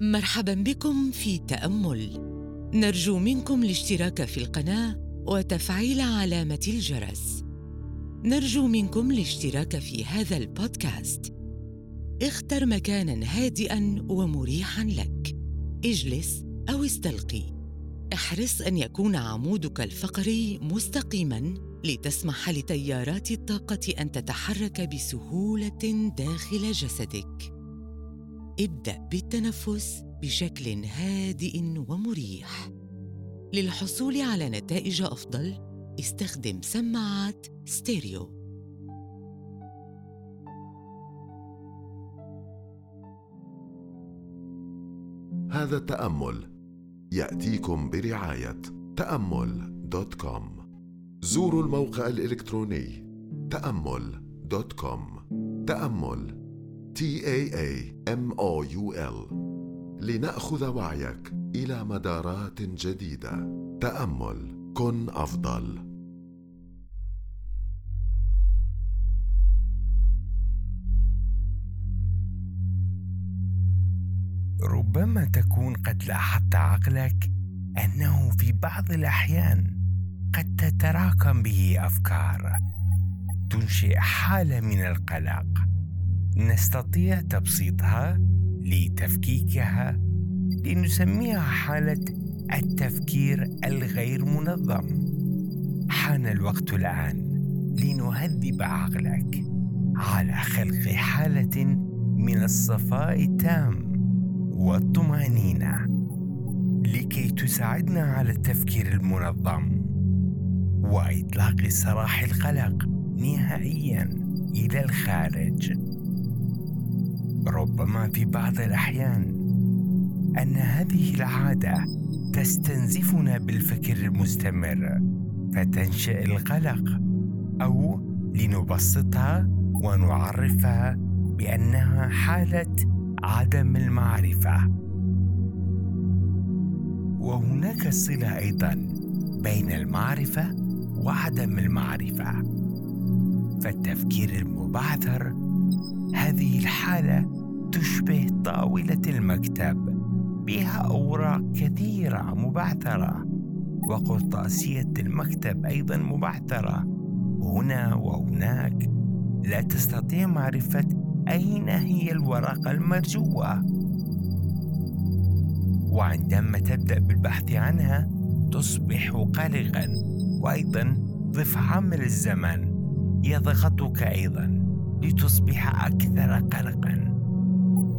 مرحبا بكم في تأمل. نرجو منكم الاشتراك في القناة وتفعيل علامة الجرس. نرجو منكم الاشتراك في هذا البودكاست. اختر مكانا هادئا ومريحا لك. اجلس أو استلقي. احرص أن يكون عمودك الفقري مستقيما لتسمح لتيارات الطاقة أن تتحرك بسهولة داخل جسدك. ابدأ بالتنفس بشكل هادئ ومريح. للحصول على نتائج أفضل استخدم سماعات ستيريو. هذا التأمل يأتيكم برعاية تأمل dot com. زوروا الموقع الإلكتروني تأمل دوت كوم. تأمل T A A M O U L. لنأخذ وعيك إلى مدارات جديدة. تأمل. كن أفضل. ربما تكون قد لاحظت عقلك أنه في بعض الأحيان قد تتراكم به أفكار تنشئ حالة من القلق. نستطيع تبسيطها لتفكيكها لنسميها حالة التفكير الغير منظم. حان الوقت الآن لنهذب عقلك على خلق حالة من الصفاء التام والطمأنينة لكي تساعدنا على التفكير المنظم وإطلاق سراح القلق نهائيا إلى الخارج. ربما في بعض الأحيان أن هذه العادة تستنزفنا بالفكر المستمر فتنشأ القلق أو لنبسطها ونعرفها بأنها حالة عدم المعرفة. وهناك صلة أيضا بين المعرفة وعدم المعرفة. فالتفكير المبعثر هذه الحالة تشبه طاولة المكتب بها أوراق كثيرة مبعثرة وقرطاسية المكتب أيضا مبعثرة. هنا وهناك لا تستطيع معرفة أين هي الورقه المرجوة. وعندما تبدأ بالبحث عنها تصبح قلقا وأيضا ضف عامل الزمن يضغطك أيضا لتصبح أكثر قلقا.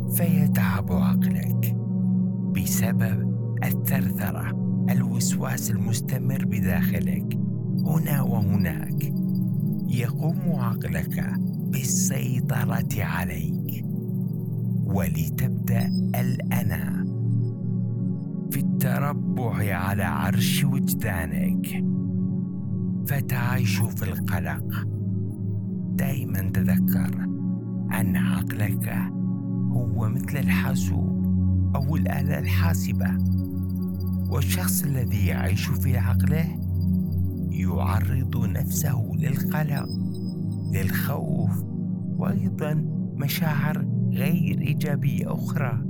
فيتعب عقلك بسبب الثرثرة الوسواس المستمر بداخلك هنا وهناك. يقوم عقلك بالسيطرة عليك. ولتبدأ الأنا في التربع على عرش وجدانك. فتعيش في القلق. دائما تذكر أن عقلك هو مثل الحاسوب أو الآلة الحاسبة. والشخص الذي يعيش في عقله يعرض نفسه للقلق للخوف وأيضا مشاعر غير إيجابية أخرى.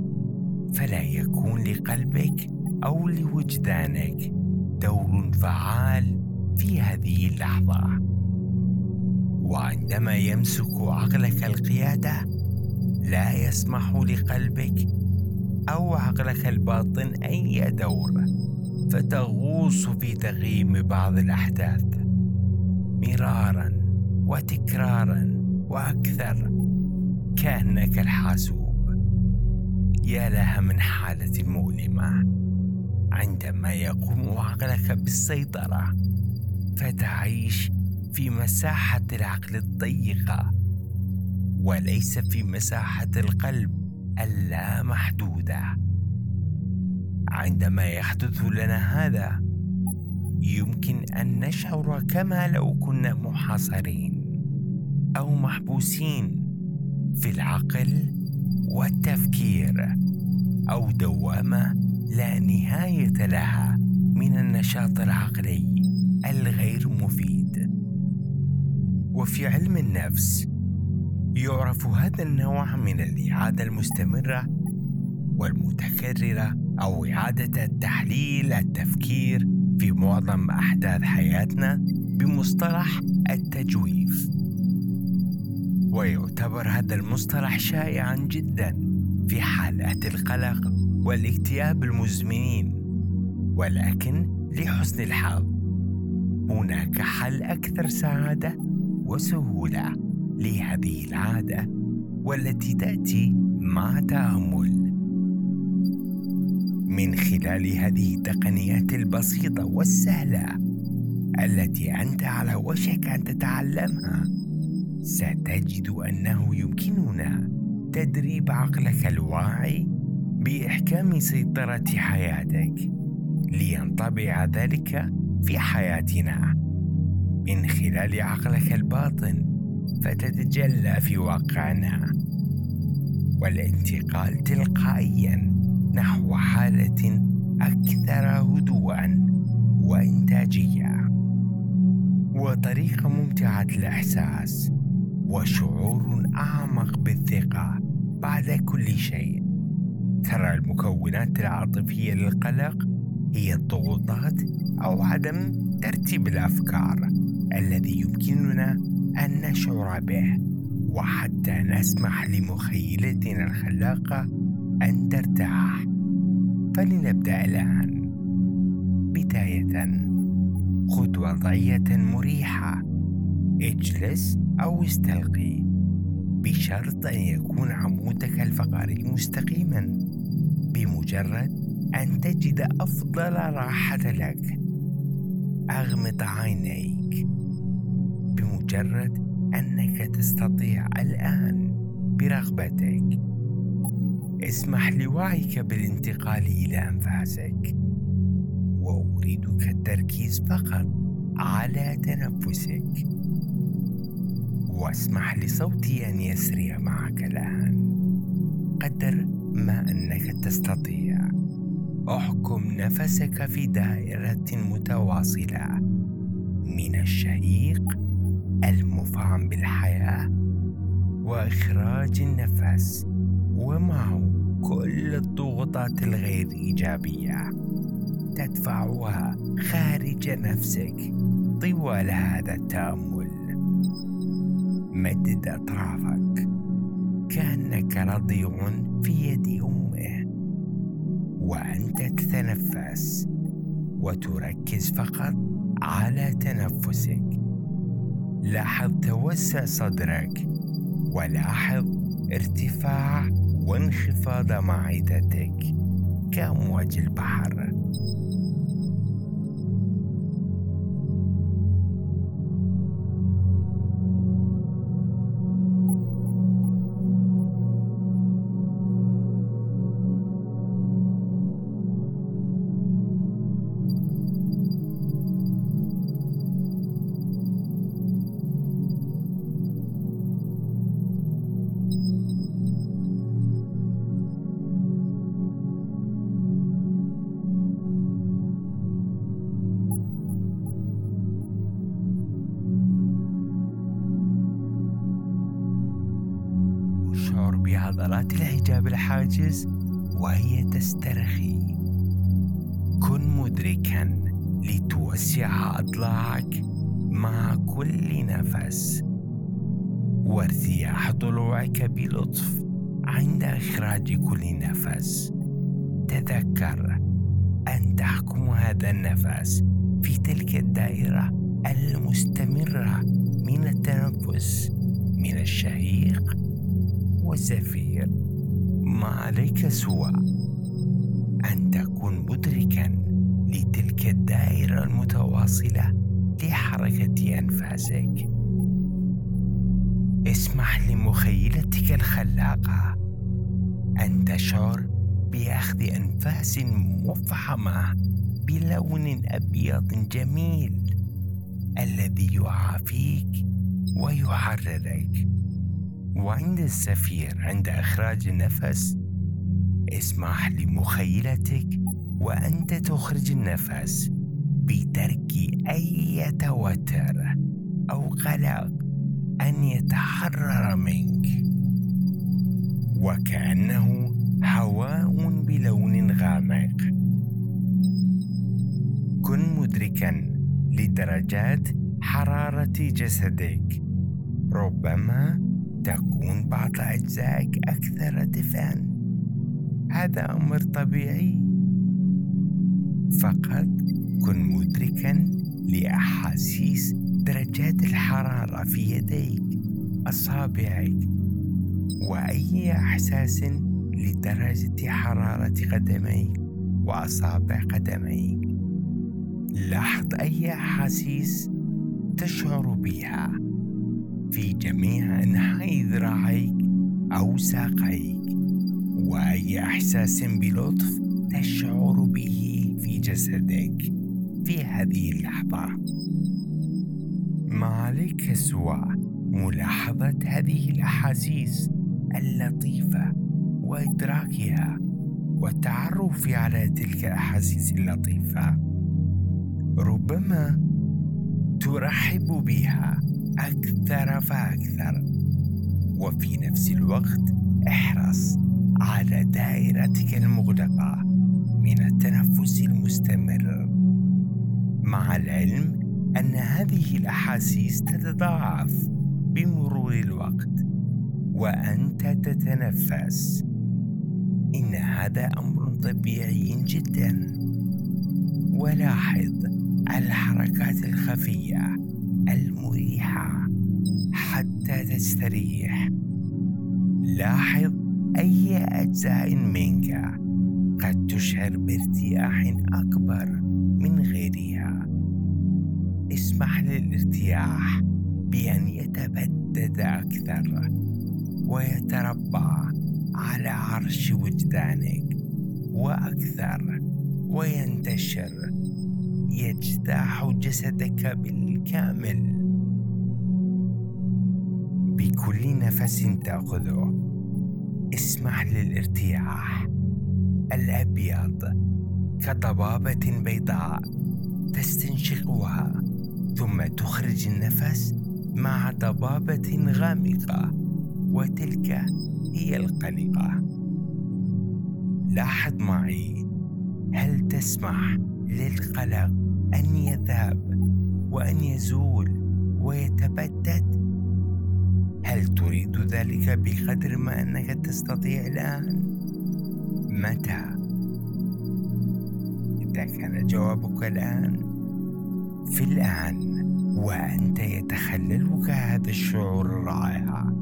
فلا يكون لقلبك أو لوجدانك دور فعال في هذه اللحظة. وعندما يمسك عقلك القيادة لا يسمح لقلبك أو عقلك الباطن اي دور فتغوص في تغييم بعض الأحداث. مرارا وتكرارا وأكثر كأنك الحاسوب. يا لها من حالة مؤلمة. عندما يقوم عقلك بالسيطرة فتعيش في مساحة العقل الضيقة. وليس في مساحة القلب اللامحدودة عندما يحدث لنا هذا يمكن أن نشعر كما لو كنا محاصرين أو محبوسين في العقل والتفكير أو دوامة لا نهاية لها من النشاط العقلي الغير مفيد. وفي علم النفس يعرف هذا النوع من الإعادة المستمرة والمتكررة أو إعادة التحليل التفكير في معظم أحداث حياتنا بمصطلح التجويف. ويعتبر هذا المصطلح شائعا جدا في حالات القلق والاكتئاب المزمنين ولكن لحسن الحظ هناك حل أكثر سعادة وسهولة. لهذه العادة والتي تأتي مع تأمل. من خلال هذه التقنيات البسيطة والسهلة التي أنت على وشك أن تتعلمها ستجد أنه يمكننا تدريب عقلك الواعي بإحكام سيطرة حياتك لينطبع ذلك في حياتنا. من خلال عقلك الباطن فتتجلى في واقعنا والانتقال تلقائيا نحو حالة أكثر هدوءا وإنتاجية. وطريقة ممتعة الإحساس وشعور أعمق بالثقة بعد كل شيء. ترى المكونات العاطفية للقلق هي الضغوطات أو عدم ترتيب الأفكار الذي يمكننا أن نشعر به. وحتى نسمح لمخيلتنا الخلاقه أن ترتاح. فلنبدأ الآن. بداية. خذ وضعيه مريحة. اجلس أو استلقي. بشرط أن يكون عمودك الفقري مستقيما. بمجرد أن تجد أفضل راحة لك. أغمض عينيك بمجرد أنك تستطيع الآن برغبتك. اسمح لوعيك بالانتقال إلى أنفاسك. وأريدك التركيز فقط على تنفسك. واسمح لصوتي أن يسري معك الآن. قدر ما أنك تستطيع. أحكم نفسك في دائرة متواصلة. من الشهيق المفعم بالحياة. وإخراج النفس. ومعه كل الضغوطات الغير إيجابية. تدفعها خارج نفسك طوال هذا التأمل. مدد أطرافك. كأنك رضيع في يد أمه. وأنت تتنفس. وتركز فقط على تنفسك. لاحظ توسع صدرك. ولاحظ ارتفاع وانخفاض معدتك. كامواج البحر؟ بعضلات الحجاب الحاجز وهي تسترخي. كن مدركا لتوسع أضلاعك مع كل نفس. وارتياح ضلوعك بلطف عند إخراج كل نفس. تذكر أن تحكم هذا النفس في تلك الدائرة المستمرة من التنفس من الشهيق والزفير ما عليك سوى أن تكون مدركا لتلك الدائرة المتواصلة لحركة أنفاسك. اسمح لمخيلتك الخلاقة أن تشعر بأخذ أنفاس مفحمة بلون أبيض جميل الذي يعافيك ويحررك وعند الزفير عند إخراج النفس اسمح لمخيلتك وأنت تخرج النفس بترك أي توتر أو قلق أن يتحرر منك. وكأنه هواء بلون غامق. كن مدركا لدرجات حرارة جسدك. ربما تكون بعض اجزائك أكثر دفئا هذا أمر طبيعي. فقط كن مدركا لأحاسيس درجات الحرارة في يديك أصابعك وأي إحساس لدرجة حرارة قدميك وأصابع قدميك. لاحظ أي أحاسيس تشعر بها. في جميع أنحاء ذراعيك أو ساقيك. وأي إحساس بلطف تشعر به في جسدك في هذه اللحظة. ما عليك سوى ملاحظة هذه الأحاسيس اللطيفة وإدراكها والتعرف على تلك الأحاسيس اللطيفة؟ ربما ترحب بها. أكثر فأكثر. وفي نفس الوقت احرص على دائرتك المغلقة من التنفس المستمر. مع العلم أن هذه الأحاسيس تتضاعف بمرور الوقت وأنت تتنفس. إن هذا أمر طبيعي جدا. ولاحظ الحركات الخفية. المريحه حتى تستريح. لاحظ أي أجزاء منك قد تشعر بارتياح أكبر من غيرها. اسمح للارتياح بأن يتبدد أكثر ويتربع على عرش وجدانك وأكثر وينتشر. يجتاح جسدك بالكامل. بكل نفس تأخذه. اسمح للارتياح. الأبيض كضبابه بيضاء تستنشقها ثم تخرج النفس مع ضبابه غامقة وتلك هي القلقة. لاحظ معي هل تسمح للقلق أن يذهب وأن يزول ويتبدد هل تريد ذلك بقدر ما أنك تستطيع الآن؟ متى؟ إذا كان جوابك الآن في الآن وأنت يتخللك هذا الشعور الرائع.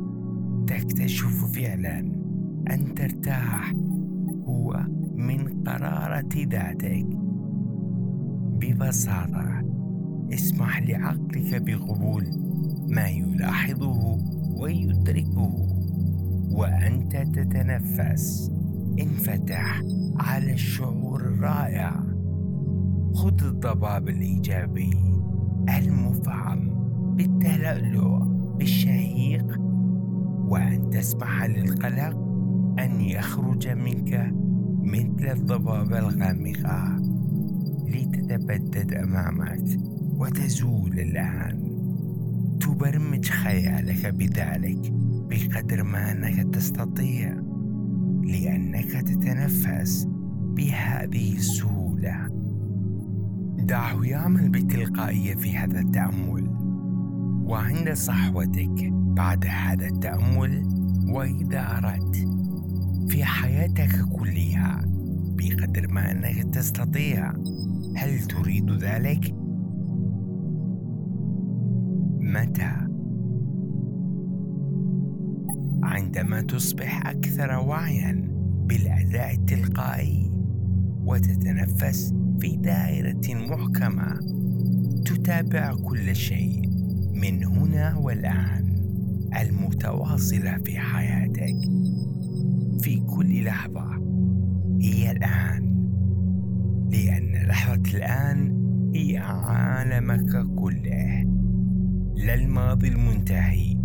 تكتشف فعلا أن ترتاح هو من قرارة ذاتك. ببساطة اسمح لعقلك بقبول ما يلاحظه ويدركه وأنت تتنفس. انفتح على الشعور الرائع. خذ الضباب الإيجابي المفعم بالتلألؤ بالشهيق. وأن تسمح للقلق أن يخرج منك مثل الضبابه الغامقة. لتتبدد أمامك وتزول الآن. تبرمج خيالك بذلك بقدر ما أنك تستطيع لأنك تتنفس بهذه السهولة. دعه يعمل بتلقائيه في هذا التأمل. وعند صحوتك بعد هذا التأمل وإذا أردت في حياتك كلها بقدر ما أنك تستطيع. هل تريد ذلك؟ متى عندما تصبح أكثر وعيا بالأداء التلقائي وتتنفس في دائرة محكمة تتابع كل شيء من هنا والآن المتواصلة في حياتك. في كل لحظة هي الآن لأن لحظة الآن هي عالمك كله. لا الماضي المنتهي.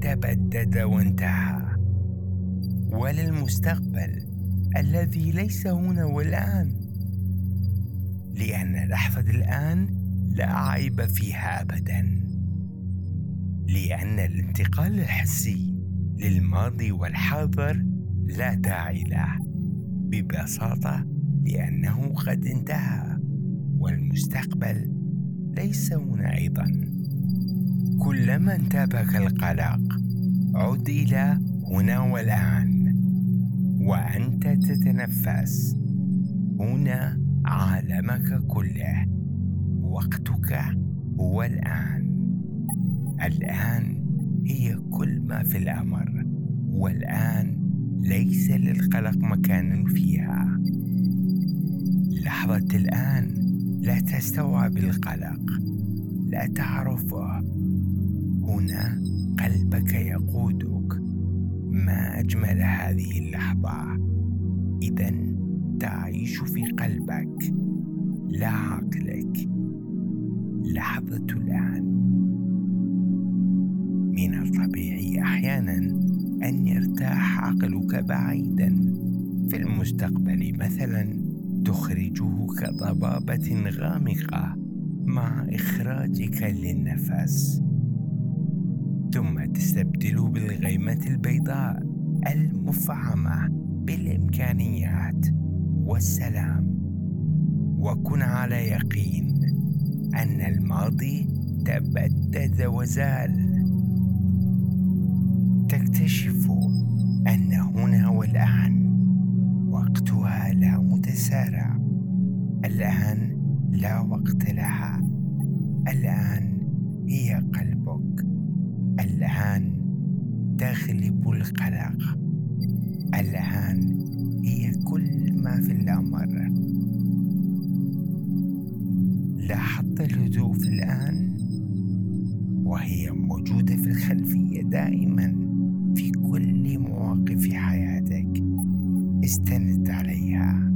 تبدد وانتهى. ولا المستقبل الذي ليس هنا والآن. لأن لحظة الآن لا عيب فيها ابدا. لأن الانتقال الحسي للماضي والحاضر لا داعي له. ببساطة لأنه قد انتهى. والمستقبل ليس هنا أيضا. كلما انتابك القلق عد إلى هنا والآن وأنت تتنفس. هنا عالمك كله وقتك هو الآن. الآن هي كل ما في الأمر والآن ليس للقلق مكان فيها. لحظة الآن لا تستوعب القلق لا تعرفه. هنا قلبك يقودك. ما أجمل هذه اللحظة. إذا تعيش في قلبك. لا عقلك. لحظة الآن. من الطبيعي أحيانا أن يرتاح عقلك بعيدا. في المستقبل مثلا تخرجه كضبابة غامقة مع إخراجك للنفس. ثم تستبدله بالغيمة البيضاء المفعمة بالإمكانيات والسلام. وكن على يقين أن الماضي تبدد وزال. تكتشف أن هنا والآن وقتها لا متسارع. الآن لا وقت لها. الآن هي قلبك. الآن تغلب القلق. الآن هي كل ما في الأمر. لاحظت الهدوء في الآن وهي موجودة في الخلفية دائما في كل مواقف حياتك. استند عليها.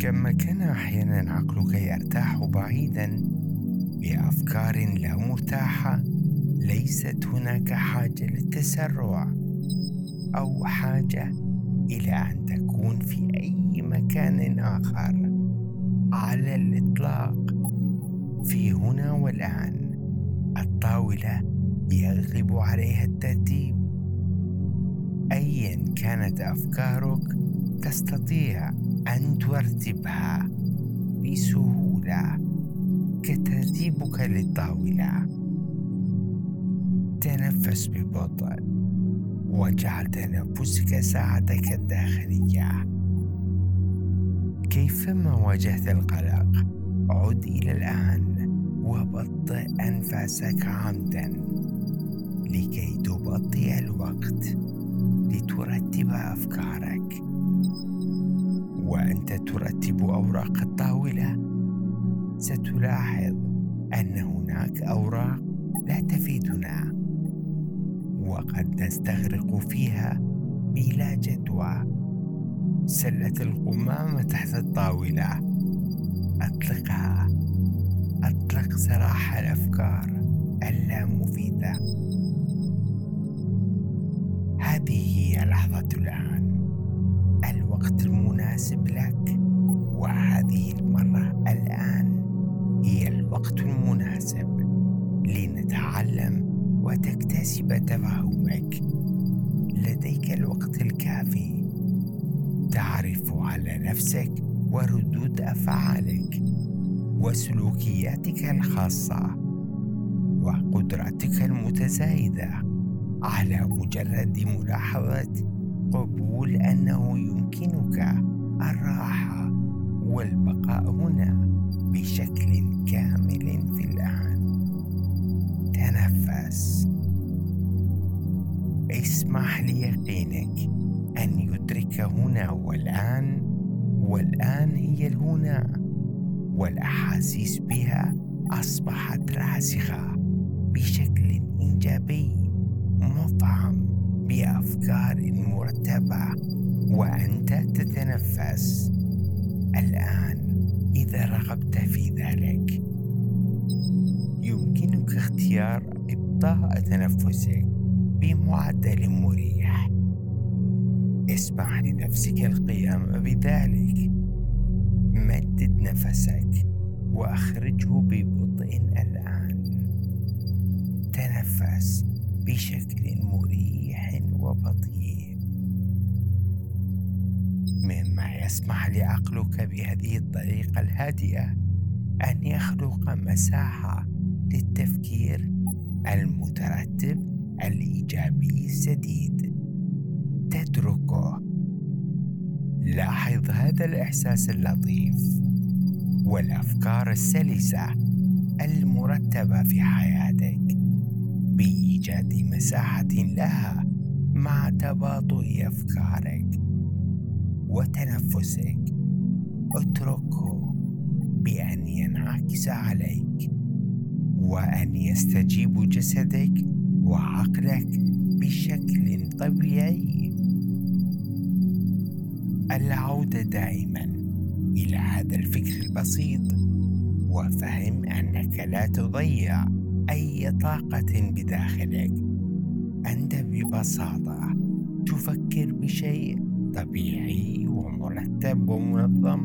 كما كان أحيانا عقلك يرتاح بعيدا بأفكار لا مرتاحة ليست هناك حاجة للتسرع أو حاجة إلى أن تكون في أي مكان آخر. على الإطلاق في هنا والآن الطاولة يغلب عليها الترتيب. أيا كانت أفكارك تستطيع أن ترتبها بسهولة. كترتيبك للطاولة. تنفس ببطء واجعل تنفسك ساعتك الداخلية. كيفما واجهت القلق عد إلى الآن وبطئ أنفاسك عمدا لكي تبطئ الوقت لترتب أفكارك. وأنت ترتب أوراق الطاولة ستلاحظ أن هناك أوراق لا تفيدنا وقد نستغرق فيها بلا جدوى. سلة القمامة تحت الطاولة. أطلقها. أطلق سراح الأفكار اللامفيدة. هذه هي لحظة الآن. الوقت المناسب لك وهذه المرة الآن. الوقت المناسب لنتعلم وتكتسب تفهمك. لديك الوقت الكافي. تعرف على نفسك وردود أفعالك وسلوكياتك الخاصة وقدراتك المتزايدة على مجرد ملاحظة قبول أنه يمكنك الراحة والبقاء هنا. بشكل كامل في الآن. تنفس. اسمح ليقينك أن يدرك هنا والآن. والآن هي الهنا والأحاسيس بها أصبحت راسخة بشكل إيجابي. مفعم بأفكار مرتبة. وأنت تتنفس. الآن إذا رغبت في ذلك. يمكنك اختيار إبطاء تنفسك بمعدل مريح. اسمح لنفسك القيام بذلك. مدد نفسك وأخرجه ببطء الآن. تنفس بشكل مريح وبطيء. مما يسمح لعقلك بهذه الطريقة الهادئة أن يخلق مساحة للتفكير المترتب الإيجابي السديد. تتركه. لاحظ هذا الإحساس اللطيف والأفكار السلسة المرتبة في حياتك بإيجاد مساحة لها مع تباطؤ أفكارك. وتنفسك. اتركه بأن ينعكس عليك وأن يستجيب جسدك وعقلك بشكل طبيعي. العودة دائما إلى هذا الفكر البسيط وفهم أنك لا تضيع أي طاقة بداخلك. أنت ببساطة تفكر بشيء طبيعي ومرتب ومنظم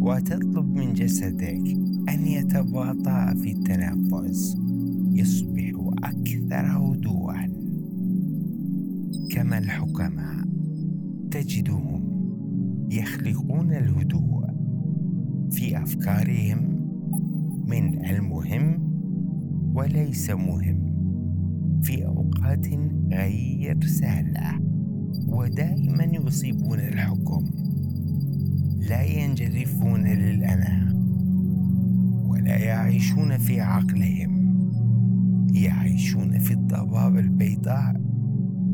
وتطلب من جسدك أن يتباطأ في التنفس يصبح أكثر هدوءا. كما الحكماء تجدهم يخلقون الهدوء في أفكارهم من المهم وليس مهم في أوقات غير سهلة. ودائما يصيبون الحكم لا ينجرفون للأنا ولا يعيشون في عقلهم. يعيشون في الضباب البيضاء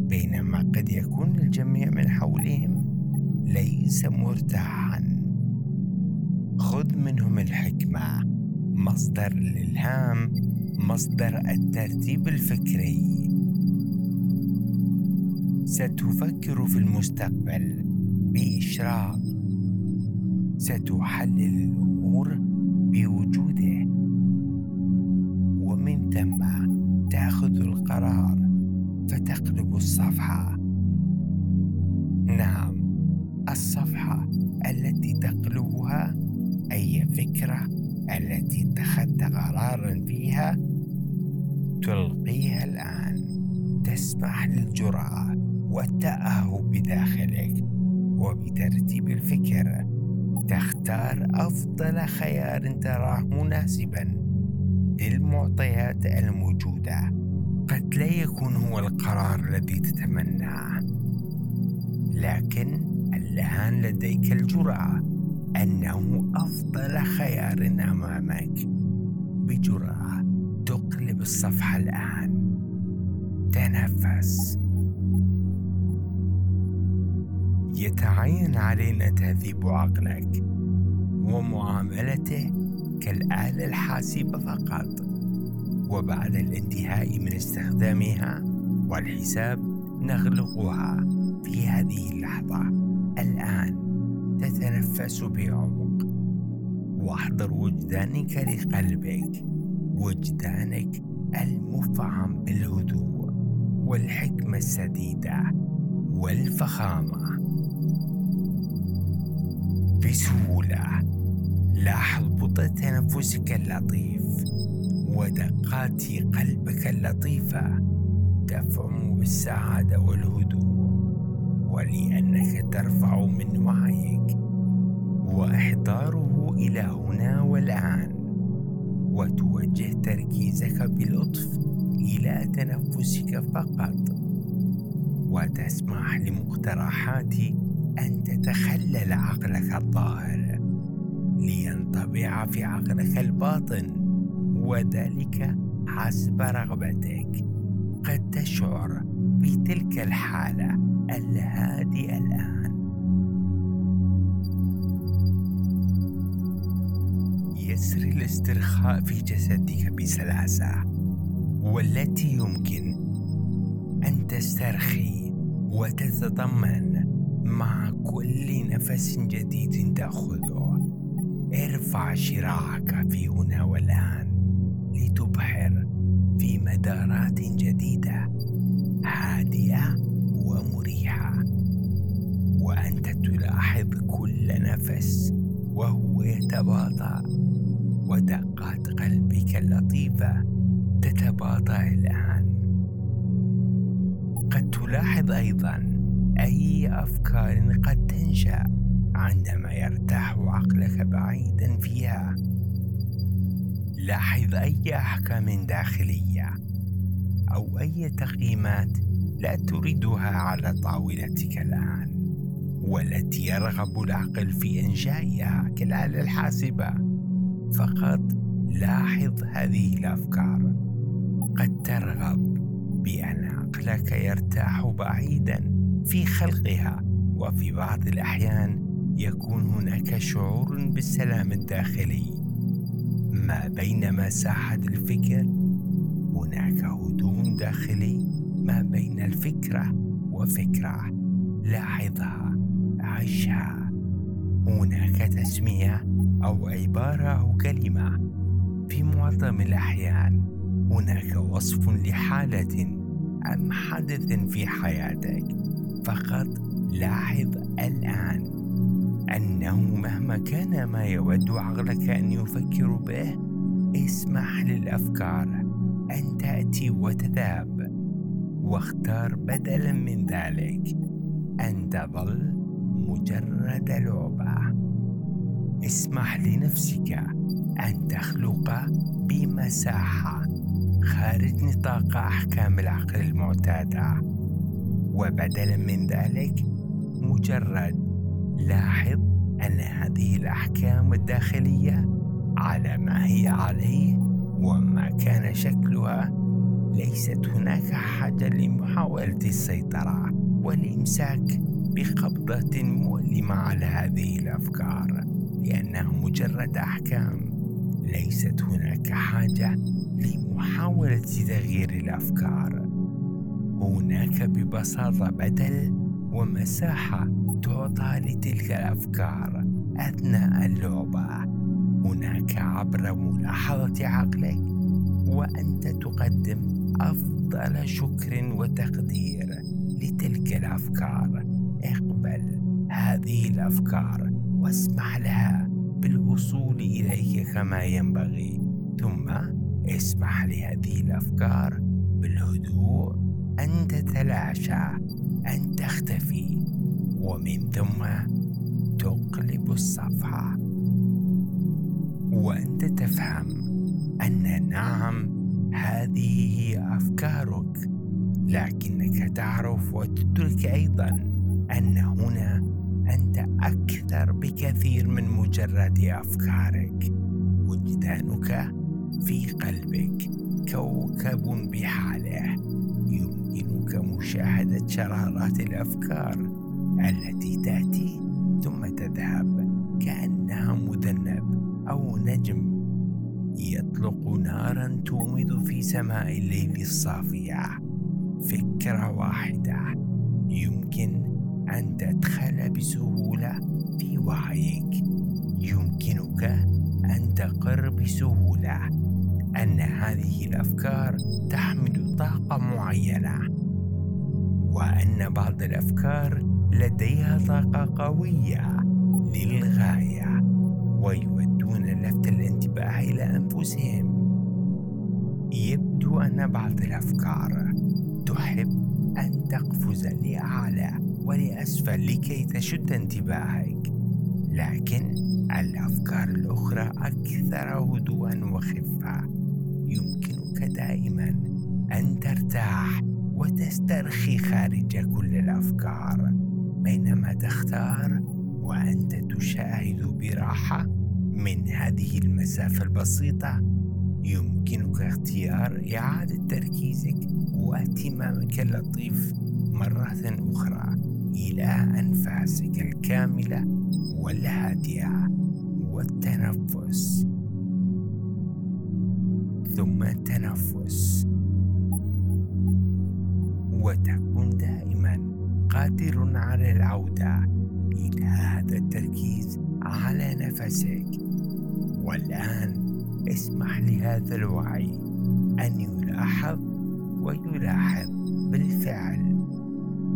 بينما قد يكون الجميع من حولهم ليس مرتاحا. خذ منهم الحكمة مصدر الإلهام مصدر الترتيب الفكري. ستفكر في المستقبل بإشراق. ستحلل الأمور بوجوده. ومن ثم تأخذ القرار فتقلب الصفحة. نعم الصفحة التي تقلبها أي فكرة التي اتخذت قرارا فيها تلقيها الآن تسمح للجرأة. والتأهب بداخلك وبترتيب الفكر تختار أفضل خيار تراه مناسبا. للمعطيات الموجودة قد لا يكون هو القرار الذي تتمناه. لكن الآن لديك الجرأة أنه أفضل خيار أمامك. بجرأة تقلب الصفحة الآن. تنفس. يتعين علينا تهذيب عقلك ومعاملته كالآلة الحاسبة فقط. وبعد الانتهاء من استخدامها والحساب نغلقها في هذه اللحظة. الآن تتنفس بعمق. واحضر وجدانك لقلبك. وجدانك المفعم بالهدوء والحكمة السديدة والفخامة. بسهولة. لاحظ بطء تنفسك اللطيف ودقات قلبك اللطيفة تفعم بالسعادة والهدوء ولأنك ترفع من وعيك وإحضاره إلى هنا والآن وتوجه تركيزك بلطف إلى تنفسك فقط وتسمح لمقترحات أن تتخلل عقلك الظاهر لينطبع في عقلك الباطن وذلك حسب رغبتك. قد تشعر بتلك الحالة الهادئة الآن. يسر الاسترخاء في جسدك بسلاسة والتي يمكن أن تسترخي وتتطمن. مع كل نفس جديد تأخذه. ارفع شراعك في هنا والآن لتبحر في مدارات جديدة هادئة ومريحة. وأنت تلاحظ كل نفس وهو يتباطأ. ودقات قلبك اللطيفة تتباطأ الآن. لاحظ أيضا أي أفكار قد تنشأ عندما يرتاح عقلك بعيدا فيها. لاحظ أي أحكام داخلية أو أي تقييمات لا تريدها على طاولتك الآن والتي يرغب العقل في إنشائها كالآلة الحاسبة. فقط لاحظ هذه الأفكار. قد ترغب بأن عقلك يرتاح بعيدا. في خلقها وفي بعض الأحيان يكون هناك شعور بالسلام الداخلي. ما بين مساحة الفكر هناك هدوء داخلي. ما بين الفكرة وفكرة لاحظها عشها هناك تسمية أو عبارة أو كلمة. في معظم الأحيان هناك وصف لحالة أم حدث في حياتك. فقط لاحظ الآن أنه مهما كان ما يود عقلك أن يفكر به اسمح للأفكار أن تأتي وتذهب واختار بدلا من ذلك. أن تظل مجرد لعبة. اسمح لنفسك أن تخلق بمساحة خارج نطاق أحكام العقل المعتادة. وبدلا من ذلك مجرد لاحظ أن هذه الأحكام الداخلية على ما هي عليه وما كان شكلها. ليست هناك حاجة لمحاولة السيطرة والإمساك بقبضة مؤلمة على هذه الأفكار لأنها مجرد أحكام. ليست هناك حاجة لمحاولة تغيير الأفكار. هناك ببساطة بدل ومساحة تعطى لتلك الأفكار أثناء اللعبة. هناك عبر ملاحظة عقلك وأنت تقدم أفضل شكر وتقدير لتلك الأفكار. اقبل هذه الأفكار واسمح لها بالوصول إليك كما ينبغي. ثم اسمح لهذه الأفكار بالهدوء أن تتلاشى أن تختفي ومن ثم تقلب الصفحة وأنت تفهم أن نعم هذه هي أفكارك لكنك تعرف وتدرك أيضا أن هنا أنت أكثر بكثير من مجرد أفكارك. وجدانك في قلبك كوكب بحاله. يمكنك مشاهدة شرارات الأفكار التي تأتي ثم تذهب كأنها مذنب أو نجم. يطلق نارا تومض في سماء الليل الصافية. فكرة واحدة. يمكن أن تدخل بسهولة في وعيك. يمكنك أن تقر بسهولة. أن هذه الأفكار تحمل طاقة معينة وأن بعض الأفكار لديها طاقة قوية للغاية ويودون لفت الانتباه إلى أنفسهم. يبدو أن بعض الأفكار تحب أن تقفز لأعلى ولأسفل لكي تشد انتباهك لكن الأفكار الأخرى أكثر هدوءا وخفة يمكنك دائما أن ترتاح وتسترخي خارج كل الأفكار. بينما تختار وأنت تشاهد براحة من هذه المسافة البسيطة يمكنك اختيار إعادة تركيزك واهتمامك اللطيف مرة أخرى إلى أنفاسك الكاملة والهادئة والتنفس. ثم التنفس وتكون دائما قادر على العودة إلى هذا التركيز على نفسك. والآن اسمح لهذا الوعي أن يلاحظ ويلاحظ بالفعل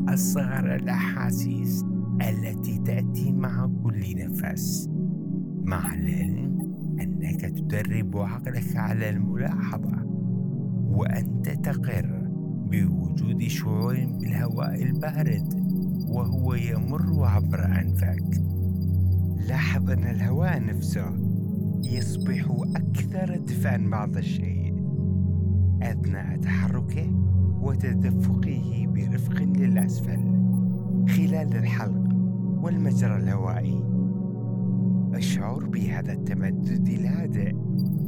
أصغر الأحاسيس التي تأتي مع كل نفس. مع العلم أنك تدرب عقلك على الملاحظة وأنت تقر بوجود شعور بالهواء البارد وهو يمر عبر أنفك. لاحظ أن الهواء نفسه يصبح أكثر دفئا بعض الشيء أثناء تحركه وتدفقه برفق للأسفل خلال الحلق والمجرى الهوائي. الشعور بهذا التمدد الهادئ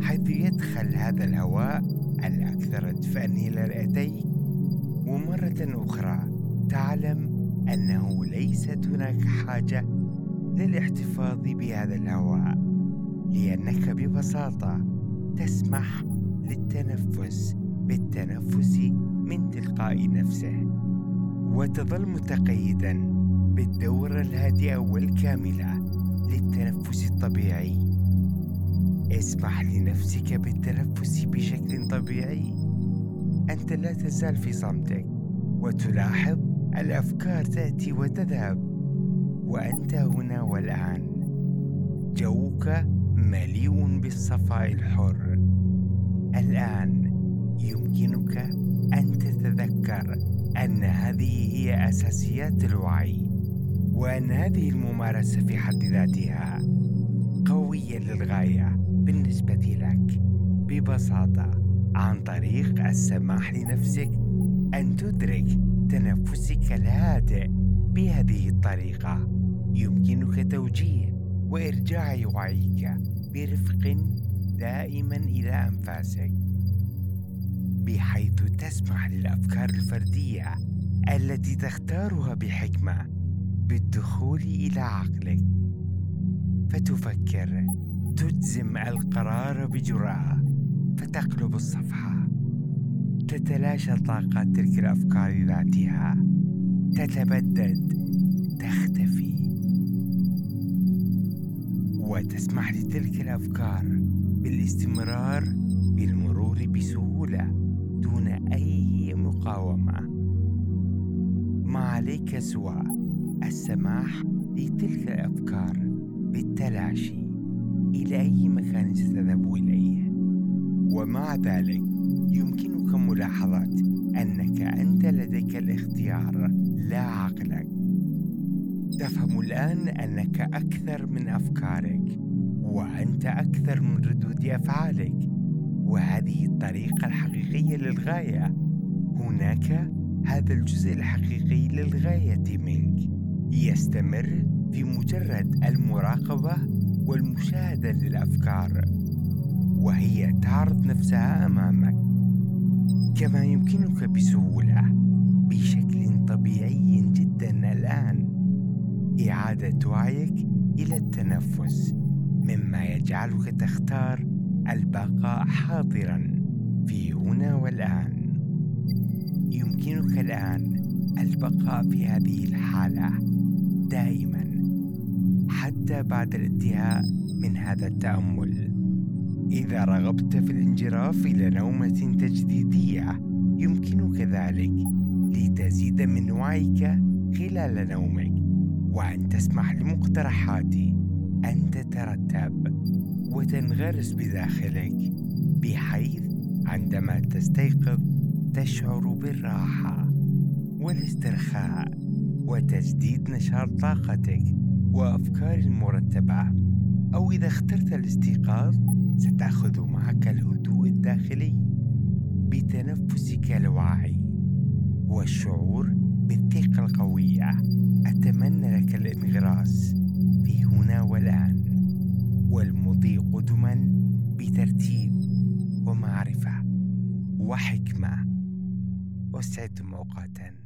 حيث يدخل هذا الهواء الأكثر دفئا إلى رئتيك. ومرة أخرى تعلم أنه ليست هناك حاجة للاحتفاظ بهذا الهواء لأنك ببساطة تسمح للتنفس بالتنفس من تلقاء نفسه. وتظل متقيدا بالدورة الهادئة والكاملة. للتنفس الطبيعي. اسمح لنفسك بالتنفس بشكل طبيعي. أنت لا تزال في صمتك وتلاحظ الأفكار تأتي وتذهب. وأنت هنا والآن. جوك مليء بالصفاء الحر. الآن يمكنك أن تتذكر أن هذه هي أساسيات الوعي. وأن هذه الممارسة في حد ذاتها قوية للغاية بالنسبة لك ببساطة عن طريق السماح لنفسك أن تدرك تنفسك الهادئ بهذه الطريقة. يمكنك توجيه وإرجاع وعيك برفق دائما إلى أنفاسك بحيث تسمح للأفكار الفردية التي تختارها بحكمة بالدخول إلى عقلك فتفكر تجزم القرار بجرأة فتقلب الصفحة تتلاشى طاقات تلك الأفكار ذاتها تتبدد تختفي. وتسمح لتلك الأفكار بالاستمرار بالمرور بسهولة دون أي مقاومة. ما عليك سوى السماح لتلك الأفكار بالتلاشي إلى أي مكان ستذهب إليه. ومع ذلك يمكنك ملاحظة أنك أنت لديك الاختيار لا عقلك. تفهم الآن أنك أكثر من أفكارك وأنت أكثر من ردود أفعالك. وهذه الطريقة الحقيقية للغاية. هناك هذا الجزء الحقيقي للغاية منك. يستمر في مجرد المراقبة والمشاهدة للأفكار وهي تعرض نفسها أمامك كما يمكنك بسهولة بشكل طبيعي جدا الآن. إعادة وعيك إلى التنفس مما يجعلك تختار البقاء حاضرا في هنا والآن. يمكنك الآن البقاء في هذه الحالة. دائما حتى بعد الانتهاء من هذا التأمل. إذا رغبت في الانجراف إلى نومة تجديدية يمكنك ذلك لتزيد من وعيك خلال نومك. وأن تسمح لمقترحاتي أن تترتب وتنغرس بداخلك بحيث عندما تستيقظ تشعر بالراحة والاسترخاء. وتجديد نشاط طاقتك وأفكار مرتبة أو إذا اخترت الاستيقاظ ستأخذ معك الهدوء الداخلي بتنفسك الواعي والشعور بالثقة القوية. أتمنى لك الانغراس في هنا والآن والمضي قدما بترتيب ومعرفة وحكمة. وسعدتم أوقاتاً